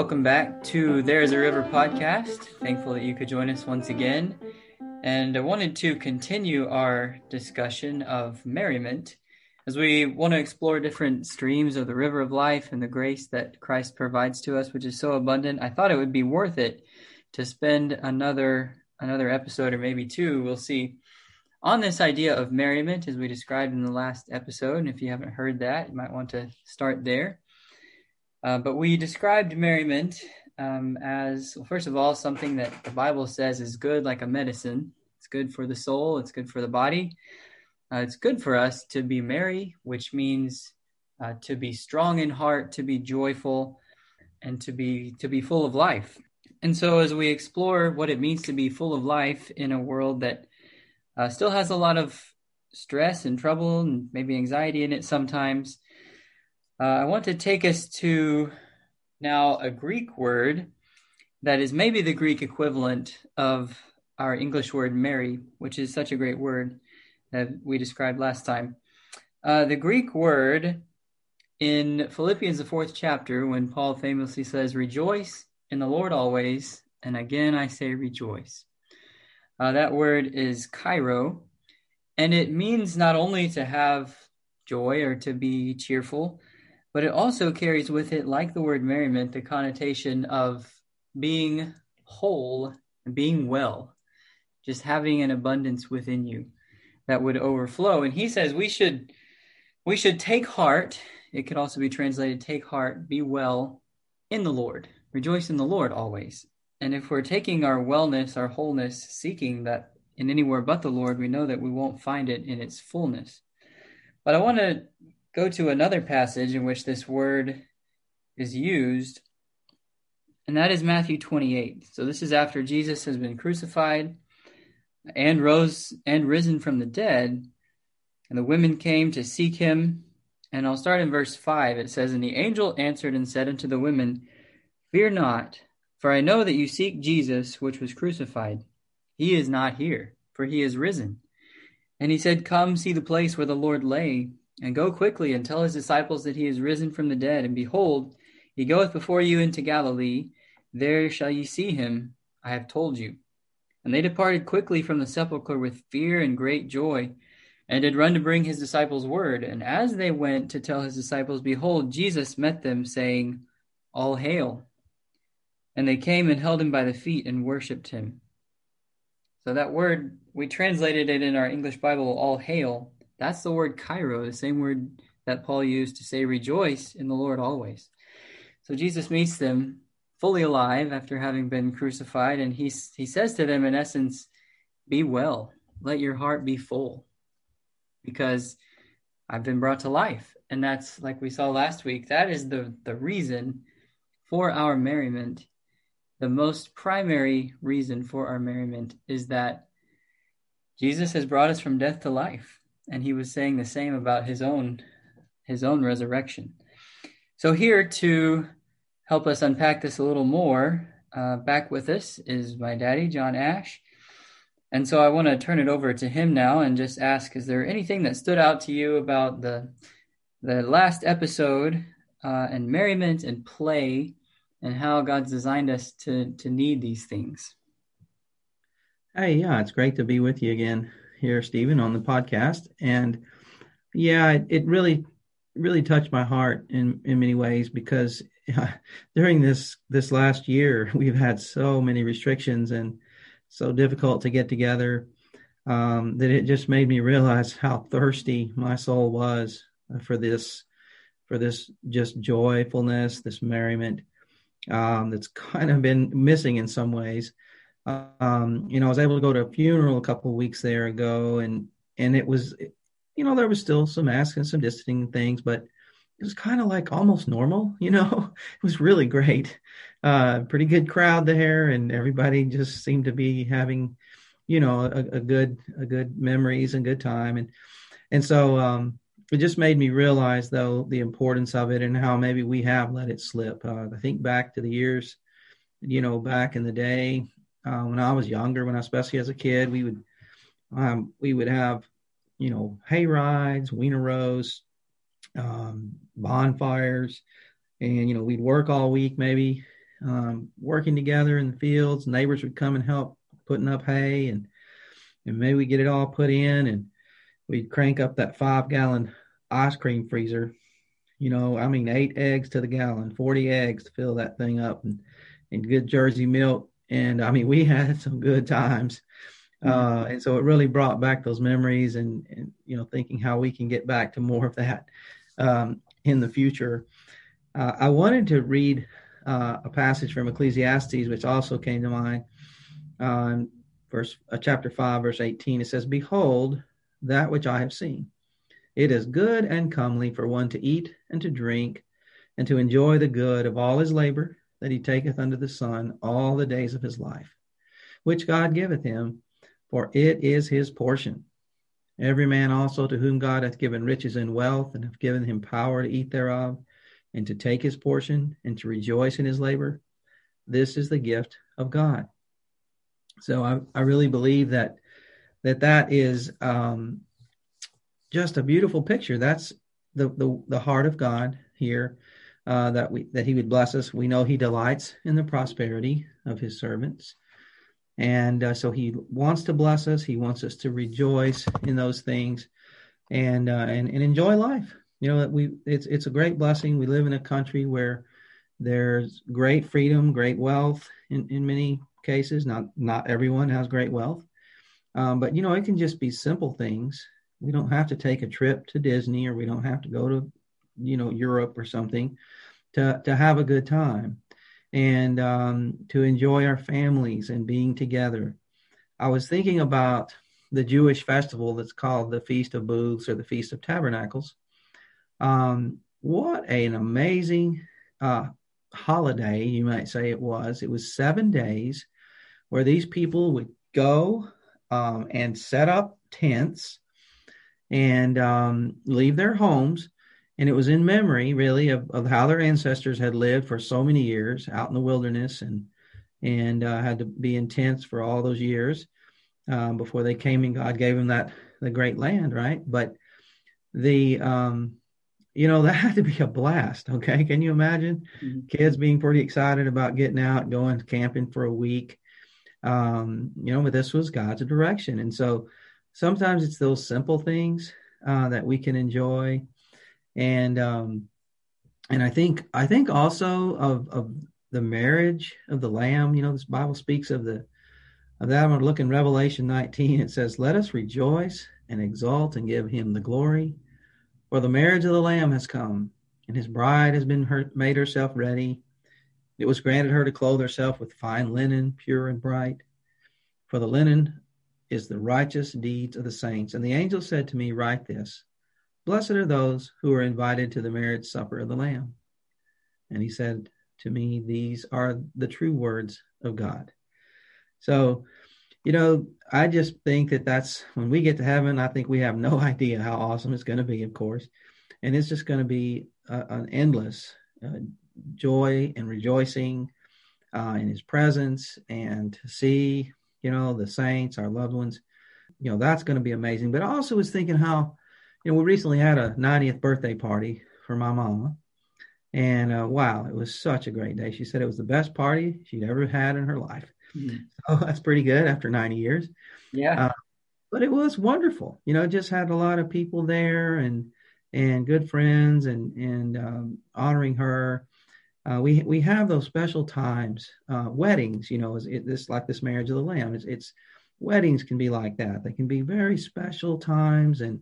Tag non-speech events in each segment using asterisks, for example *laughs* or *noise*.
Welcome back to There's a River podcast. Thankful that you could join us once again. And I wanted to continue our discussion of merriment as we want to explore different streams of the river of life and the grace that Christ provides to us, which is so abundant. I thought it would be worth it to spend another another episode or maybe two, we'll see, on this idea of merriment as we described in the last episode. And if you haven't heard that, you might want to start there. Uh, but we described merriment um, as, well, first of all, something that the Bible says is good like a medicine. It's good for the soul, it's good for the body. Uh, it's good for us to be merry, which means uh, to be strong in heart, to be joyful, and to be to be full of life. And so, as we explore what it means to be full of life in a world that uh, still has a lot of stress and trouble and maybe anxiety in it sometimes, uh, I want to take us to now a Greek word that is maybe the Greek equivalent of our English word merry, which is such a great word that we described last time. Uh, the Greek word in Philippians, the fourth chapter, when Paul famously says, Rejoice in the Lord always, and again I say rejoice. Uh, that word is chairo, and it means not only to have joy or to be cheerful, but it also carries with it, like the word merriment, the connotation of being whole, being well, just having an abundance within you that would overflow. And he says we should we should take heart. It could also be translated take heart, be well in the Lord. Rejoice in the Lord always. And if we're taking our wellness, our wholeness, seeking that in anywhere but the Lord, we know that we won't find it in its fullness. But I want to go to another passage in which this word is used, and that is Matthew 28. So this is after Jesus has been crucified and rose and risen from the dead, and the women came to seek him. And I'll start in verse 5. It says, And the angel answered and said unto the women, Fear not, for I know that you seek Jesus, which was crucified. He is not here, for he is risen. And he said, Come see the place where the Lord lay, and go quickly and tell his disciples that he is risen from the dead. And behold, he goeth before you into Galilee. There shall ye see him. I have told you. And they departed quickly from the sepulchre with fear and great joy, and did run to bring his disciples word. And as they went to tell his disciples, behold, Jesus met them, saying, All hail. And they came and held him by the feet and worshipped him. So that word, we translated it in our English Bible, all hail. That's the word chairo, the same word that Paul used to say, rejoice in the Lord always. So Jesus meets them fully alive after having been crucified, and he, he says to them, in essence, be well, let your heart be full, because I've been brought to life. And that's like we saw last week, that is the, the reason for our merriment the most primary reason for our merriment is that Jesus has brought us from death to life, and he was saying the same about his own his own resurrection. So here to help us unpack this a little more, uh, back with us is my daddy, John Ash. And so I want to turn it over to him now and just ask: Is there anything that stood out to you about the the last episode uh, and merriment and play and how God's designed us to to need these things. Hey, yeah, it's great to be with you again here, Stephen, on the podcast. And yeah, it, it really really touched my heart in in many ways because *laughs* during this this last year *laughs* we've had so many restrictions and so difficult to get together um, that it just made me realize how thirsty my soul was for this for this just joyfulness, this merriment um, that's kind of been missing in some ways. Um, you know, I was able to go to a funeral a couple weeks there ago, and and it was, you know, there was still some masks and some distancing things, but it was kind of like almost normal. *laughs* You know, it was really great. Uh, pretty good crowd there, and everybody just seemed to be having, you know, a, a good a good memories and good time, and and so um, it just made me realize though the importance of it and how maybe we have let it slip. Uh, I think back to the years, you know, back in the day uh, when I was younger, when I, especially as a kid, we would um, we would have you know hay rides, wiener roast, um, bonfires, and you know we'd work all week maybe um, working together in the fields. Neighbors would come and help putting up hay, and and maybe we get it all put in, and we'd crank up that five gallon ice cream freezer. You know, I mean, eight eggs to the gallon, forty eggs to fill that thing up, and and good Jersey milk. And I mean, we *laughs* had some good times. Mm-hmm. Uh, and so it really brought back those memories and, and, you know, thinking how we can get back to more of that um, in the future. Uh, I wanted to read uh, a passage from Ecclesiastes, which also came to mind. Uh, verse uh, chapter five, verse eighteen. It says, "Behold, that which I have seen, it is good and comely for one to eat and to drink, and to enjoy the good of all his labor that he taketh under the sun all the days of his life, which God giveth him, for it is his portion." Every man also to whom God hath given riches and wealth, and hath given him power to eat thereof, and to take his portion and to rejoice in his labor. This is the gift of God. So I, I really believe that that that is um, just a beautiful picture. That's the, the, the heart of God here. Uh, that we that He would bless us. We know He delights in the prosperity of His servants, and uh, so He wants to bless us. He wants us to rejoice in those things, and uh, and and enjoy life. You know we it's it's a great blessing. We live in a country where there's great freedom great wealth in, in many cases. Not not everyone has great wealth. Um, but you know it can just be simple things. We don't have to take a trip to disney or we don't have to go to you know europe or something to to have a good time and um, to enjoy our families and being together i was thinking about the jewish festival that's called the feast of booths or the feast of tabernacles um, what an amazing uh, holiday, you might say it was. It was seven days where these people would go um, and set up tents and um, leave their homes. And it was in memory, really, of, of how their ancestors had lived for so many years out in the wilderness and and uh, had to be in tents for all those years um, before they came and God gave them that the great land, right? But the um, you know *laughs* that had to be a blast okay can you imagine mm-hmm. kids being pretty excited about getting out going camping for a week um, you know but this was god's direction and so sometimes it's those simple things uh, that we can enjoy and um, and i think i think also of of the marriage of the lamb you know this bible speaks of the of that i'm going to look in revelation 19 it says let us rejoice and exult and give him the glory for the marriage of the Lamb has come, and his bride has been her, made herself ready. It was granted her to clothe herself with fine linen, pure and bright. For the linen is the righteous deeds of the saints. And the angel said to me, Write this Blessed are those who are invited to the marriage supper of the Lamb. And he said to me, These are the true words of God. So you know, I just think that that's when we get to heaven, I think we have no *laughs* idea how awesome it's going to be, of course. And it's just going to be uh, an endless uh, joy and rejoicing uh, in his presence and to see, you know, the saints, our loved ones. You know, that's going to be amazing. But I also was thinking how, you know, we recently had a 90th birthday party for my mama. And uh, wow, it was such a great day. She said it was the best party she'd ever had in her life. Mm. So *laughs* that's pretty good after 90 years. Yeah. Uh, but it was wonderful. You know, just had a lot of people there and and good friends and and um, honoring her. Uh, we we have those special times, uh, weddings. You know, is it, this like this marriage of the lamb? It's, it's weddings can be like that. They can be very special times and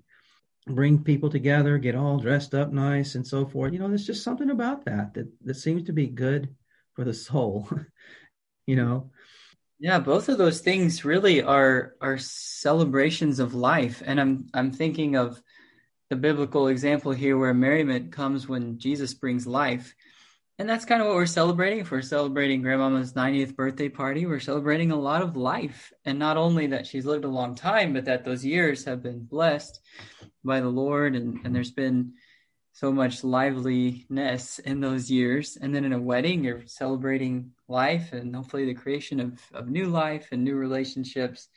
bring people together, get all dressed up nice and so forth. You know, there's just something about that that that seems to be good for the soul. *laughs* you know, yeah, both of those things really are are celebrations of life, and I'm I'm thinking of the biblical example here where merriment comes when Jesus brings life. And that's kind of what we're celebrating. If we're celebrating grandmama's 90th birthday party, we're celebrating a lot of life. And not only that she's lived a long time, but that those years have been blessed by the Lord and, and there's been so much liveliness in those years. And then in a wedding, you're celebrating life and hopefully the creation of, of new life and new relationships.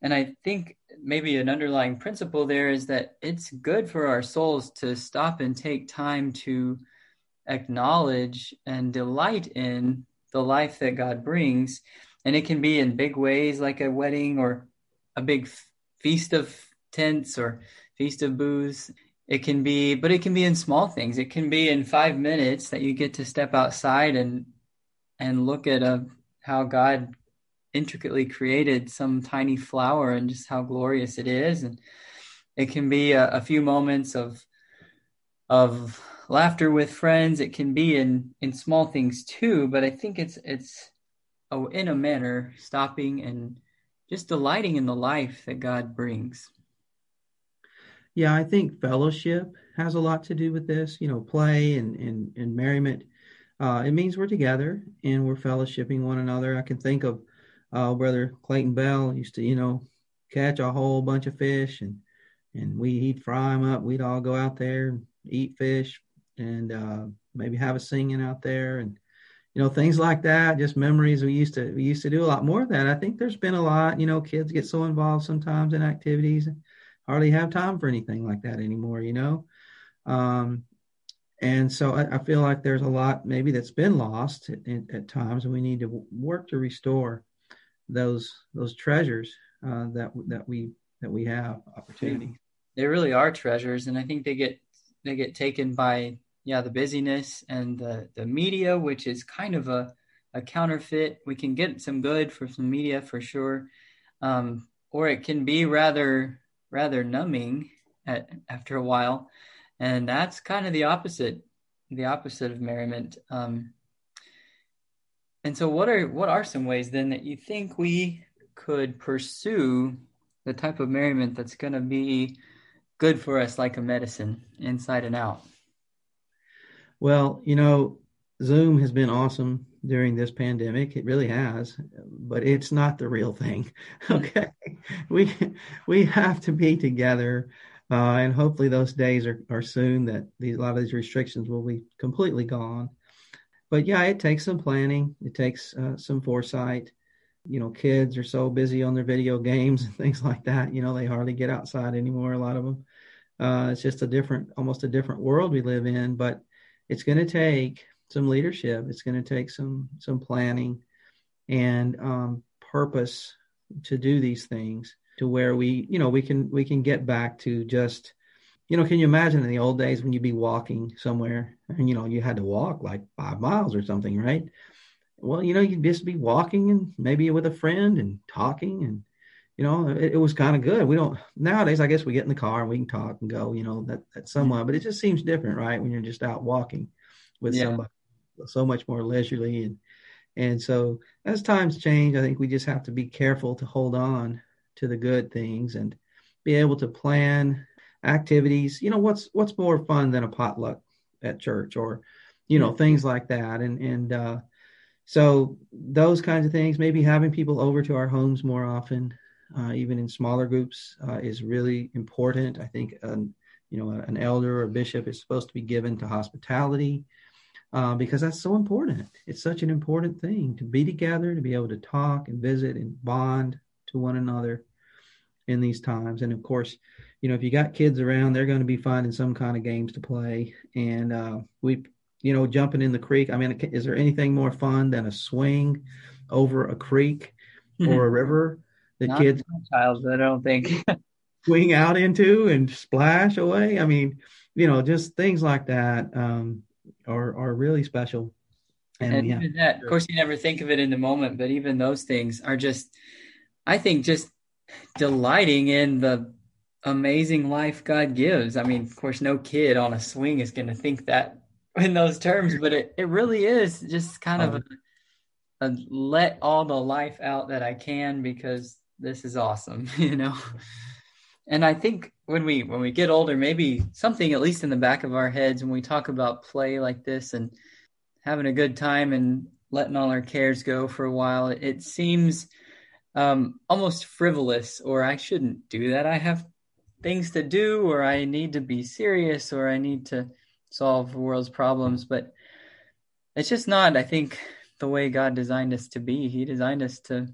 And I think maybe an underlying principle there is that it's good for our souls to stop and take time to acknowledge and delight in the life that God brings. And it can be in big ways, like a wedding or a big feast of tents or feast of booths. It can be, but it can be in small things. It can be in five minutes that you get to step outside and and look at a, uh, how God intricately created some tiny flower and just how glorious it is. And it can be a, a few moments of of laughter with friends. It can be in in small things too. But I think it's it's oh, in a manner stopping and just delighting in the life that God brings. Yeah, I think fellowship has a lot to do with this. You know, play and and, and merriment. Uh, it means we're together and we're fellowshipping one another. I can think of uh, brother Clayton Bell used to, you know, catch a whole bunch of fish and and we he'd fry them up. We'd all go out there and eat fish and uh, maybe have a singing out there and you know things like that. Just memories we used to we used to do a lot more of that. I think there's been a lot. You know, kids get so involved sometimes in activities, hardly have time for anything like that anymore. You know. Um, and so I, I, feel like there's a lot maybe that's been lost at, at, times, and we need to work to restore those those treasures uh, that that we that we have opportunity. They really are treasures, and I think they get they get taken by yeah the busyness and the the media, which is kind of a a counterfeit. We can get some good for some media for sure, um, or it can be rather rather numbing at after a while, and that's kind of the opposite the opposite of merriment. Um, and so, what are what are some ways then that you think we could pursue the type of merriment that's going to be good for us, like a medicine, inside and out? Well, you know, Zoom has been awesome during this pandemic. It really has, but it's not the real thing. *laughs* Okay, we we have to be together, uh, and hopefully those days are, are soon. That these a lot of these restrictions will be completely gone but yeah, it takes some planning. It takes uh, some foresight. You know, kids are so busy on their video games and *laughs* things like that. You know, they hardly get outside anymore. A lot of them. Uh, it's just a different, almost a different world we live in. But it's going to take some leadership. It's going to take some some planning and um, purpose to do these things to where we, you know, we can we can get back to just you know, can you imagine in the old days when you'd be walking somewhere and, you know, you had to walk like five miles or something, right? Well, you know, you'd just be walking and maybe with a friend and talking and, you know, it, it was kind of good. We don't, nowadays, I guess we get in the car and we can talk and go, you know, that, that's somewhat, but it just seems different, right? When you're just out walking with yeah. somebody so much more leisurely. And, and so as times change, I think we just have to be careful to hold on to the good things and be able to plan activities. You know, what's what's more fun than a potluck at church or, you know, things like that. And and uh, so those kinds of things, maybe having people over to our homes more often, uh, even in smaller groups, uh, is really important. I think, um, you know, an elder or bishop is supposed to be given to hospitality. Uh, because that's so important. It's such an important thing to be together, to be able to talk and visit and bond to one another in these times. And of course, you know, if you got kids around, they're going to be finding some kind of games to play. And uh, we, you know, jumping in the creek. I mean, is there anything more fun than a swing over a creek or a river that Not kids childhood? I don't think *laughs* swing out into and splash away. I mean, you know, just things like that um, are are really special. And, and even that, of course, you never think of it in the moment, but even those things are just, I think, just delighting in the amazing life God gives. I mean, of course, no kid on a swing is going to think that *laughs* in those terms, but it, it really is just kind of oh. a, a let all the life out that I can because this is awesome, *laughs* you know. And I think when we when we get older, maybe something at least in the back of our heads when we talk about play like this and having a good time and letting all our cares go for a while, it, seems um, almost frivolous, or I shouldn't do that. I have things to do or I need to be serious or I need to solve the world's problems. But it's just not, I think, the way God designed us to be. He designed us to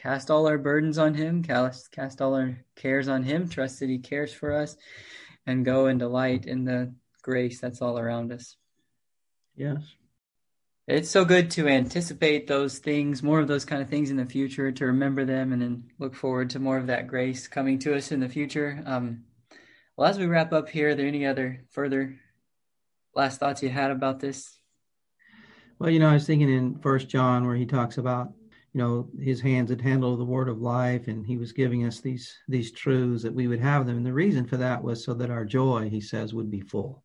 cast all our burdens on Him, cast, cast all our cares on Him, trust that He cares for us, and go and delight in the grace that's all around us. Yes. it's so good to anticipate those things, more of those kind of things in the future, to remember them, and then look forward to more of that grace coming to us in the future. Um, well, as we wrap up here, are there any other further last thoughts you had about this? Well, you know, I was thinking in First John where he talks about, you know, his hands had handled the word of life, and he was giving us these these truths that we would have them, and the reason for that was so that our joy, he says, would be full.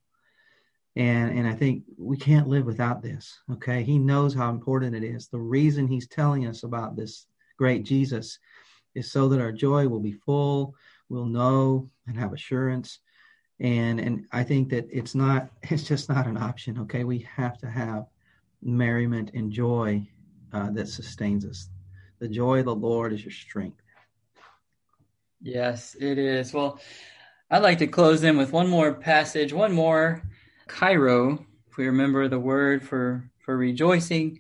And and i think we can't live without this okay? He knows how important it is. The reason he's telling us about this great jesus is so that our joy will be full we'll know and have assurance. And and i think that it's not *laughs* it's just not an option okay? We have to have merriment and joy uh, that sustains us the joy of the lord is your strength yes it is well i'd like to close in with one more passage one more Chairo, if we remember the word for, for rejoicing,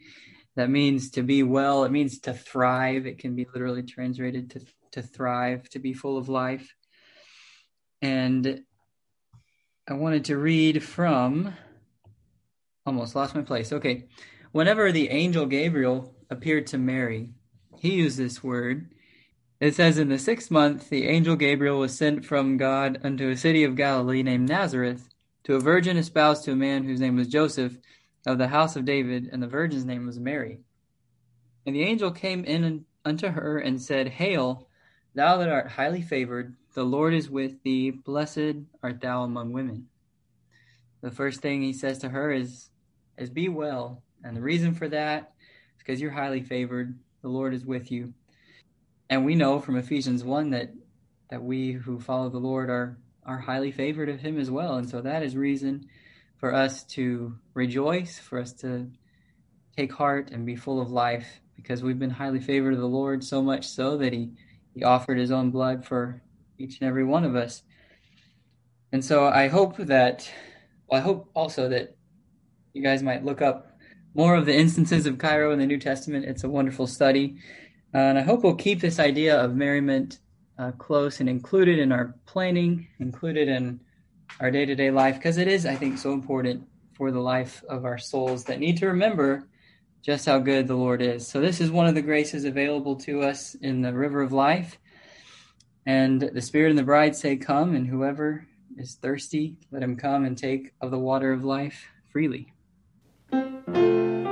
that means to be well. It means to thrive. It can be literally translated to, to thrive, to be full of life. And I wanted to read from, almost lost my place. Okay. Whenever the angel Gabriel appeared to Mary, he used this word. It says, In the sixth month, the angel Gabriel was sent from God unto a city of Galilee named Nazareth to a virgin espoused to a man whose name was Joseph of the house of David, and the virgin's name was Mary. And the angel came in unto her and said, Hail, thou that art highly favored, the Lord is with thee, blessed art thou among women. The first thing he says to her is, is be well. And the reason for that is because you're highly favored. The Lord is with you. And we know from Ephesians 1 that, that we who follow the Lord are are highly favored of him as well. And so that is reason for us to rejoice, for us to take heart and be full of life because we've been highly favored of the Lord so much so that he, he offered his own blood for each and every one of us. And so I hope that, well, I hope also that you guys might look up more of the instances of chairo in the New Testament. It's a wonderful study. Uh, and I hope we'll keep this idea of merriment uh, close and included in our planning, included in our day to day life, because it is, I think, so important for the life of our souls that need to remember just how good the Lord is. So, this is one of the graces available to us in the river of life. And the Spirit and the bride say, Come, and whoever is thirsty, let him come and take of the water of life freely. Música